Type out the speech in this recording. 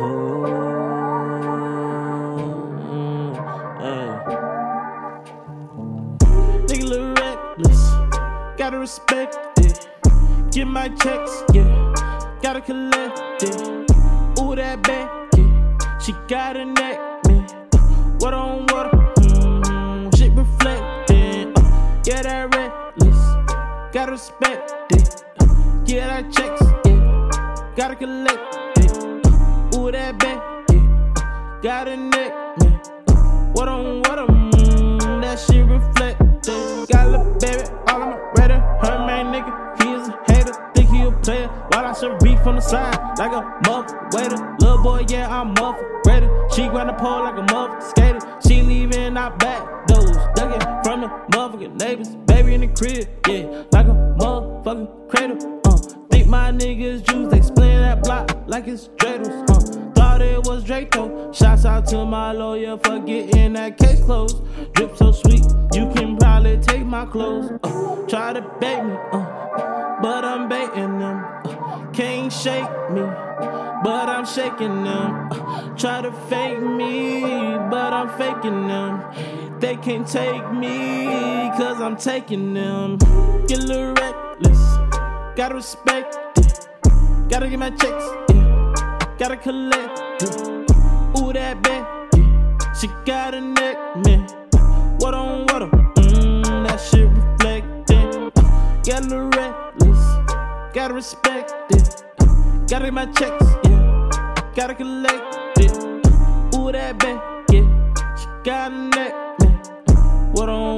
Mm, mm, mm. Nigga look reckless, gotta respect it. Get my checks, yeah, gotta collect it. Ooh, that Becky, yeah. she got a neck, man. What on what? Mm, shit reflecting, yeah, that reckless, gotta respect it. Get yeah, that checks, yeah, gotta collect ooh, that bad, yeah, got a neck, man. Uh, what on water, mm, that shit reflecting. Got a little baby, all on my radar. Her main nigga, he is a hater. Think he a player, while I should beef on the side like a motherfucker waiter. Little boy, yeah, I'm motherfucker ready. She grind the pole like a motherfucker skater. She leaving out back doors, ducking from the motherfucking neighbors. Baby in the crib, yeah, like a motherfucking cradle. Uh, think my niggas juice, they split that block like it's dreidels. Thought it was Draco. Shouts out to my lawyer for getting that case closed. Drip so sweet, you can probably take my clothes. Uh, try to bait me, uh, but I'm baiting them. Uh, can't shake me, but I'm shaking them. Uh, try to fake me, but I'm faking them. They can't take me, cause I'm taking them. Get a little reckless, gotta respect it. Gotta get my checks, gotta collect. Ooh, that bad, yeah. she got a neck, man. What on water, mm, that shit reflecting. A little reckless, gotta respect it. Gotta get my checks, yeah. Gotta collect it. Ooh, that bad, yeah. She got a neck, man. What on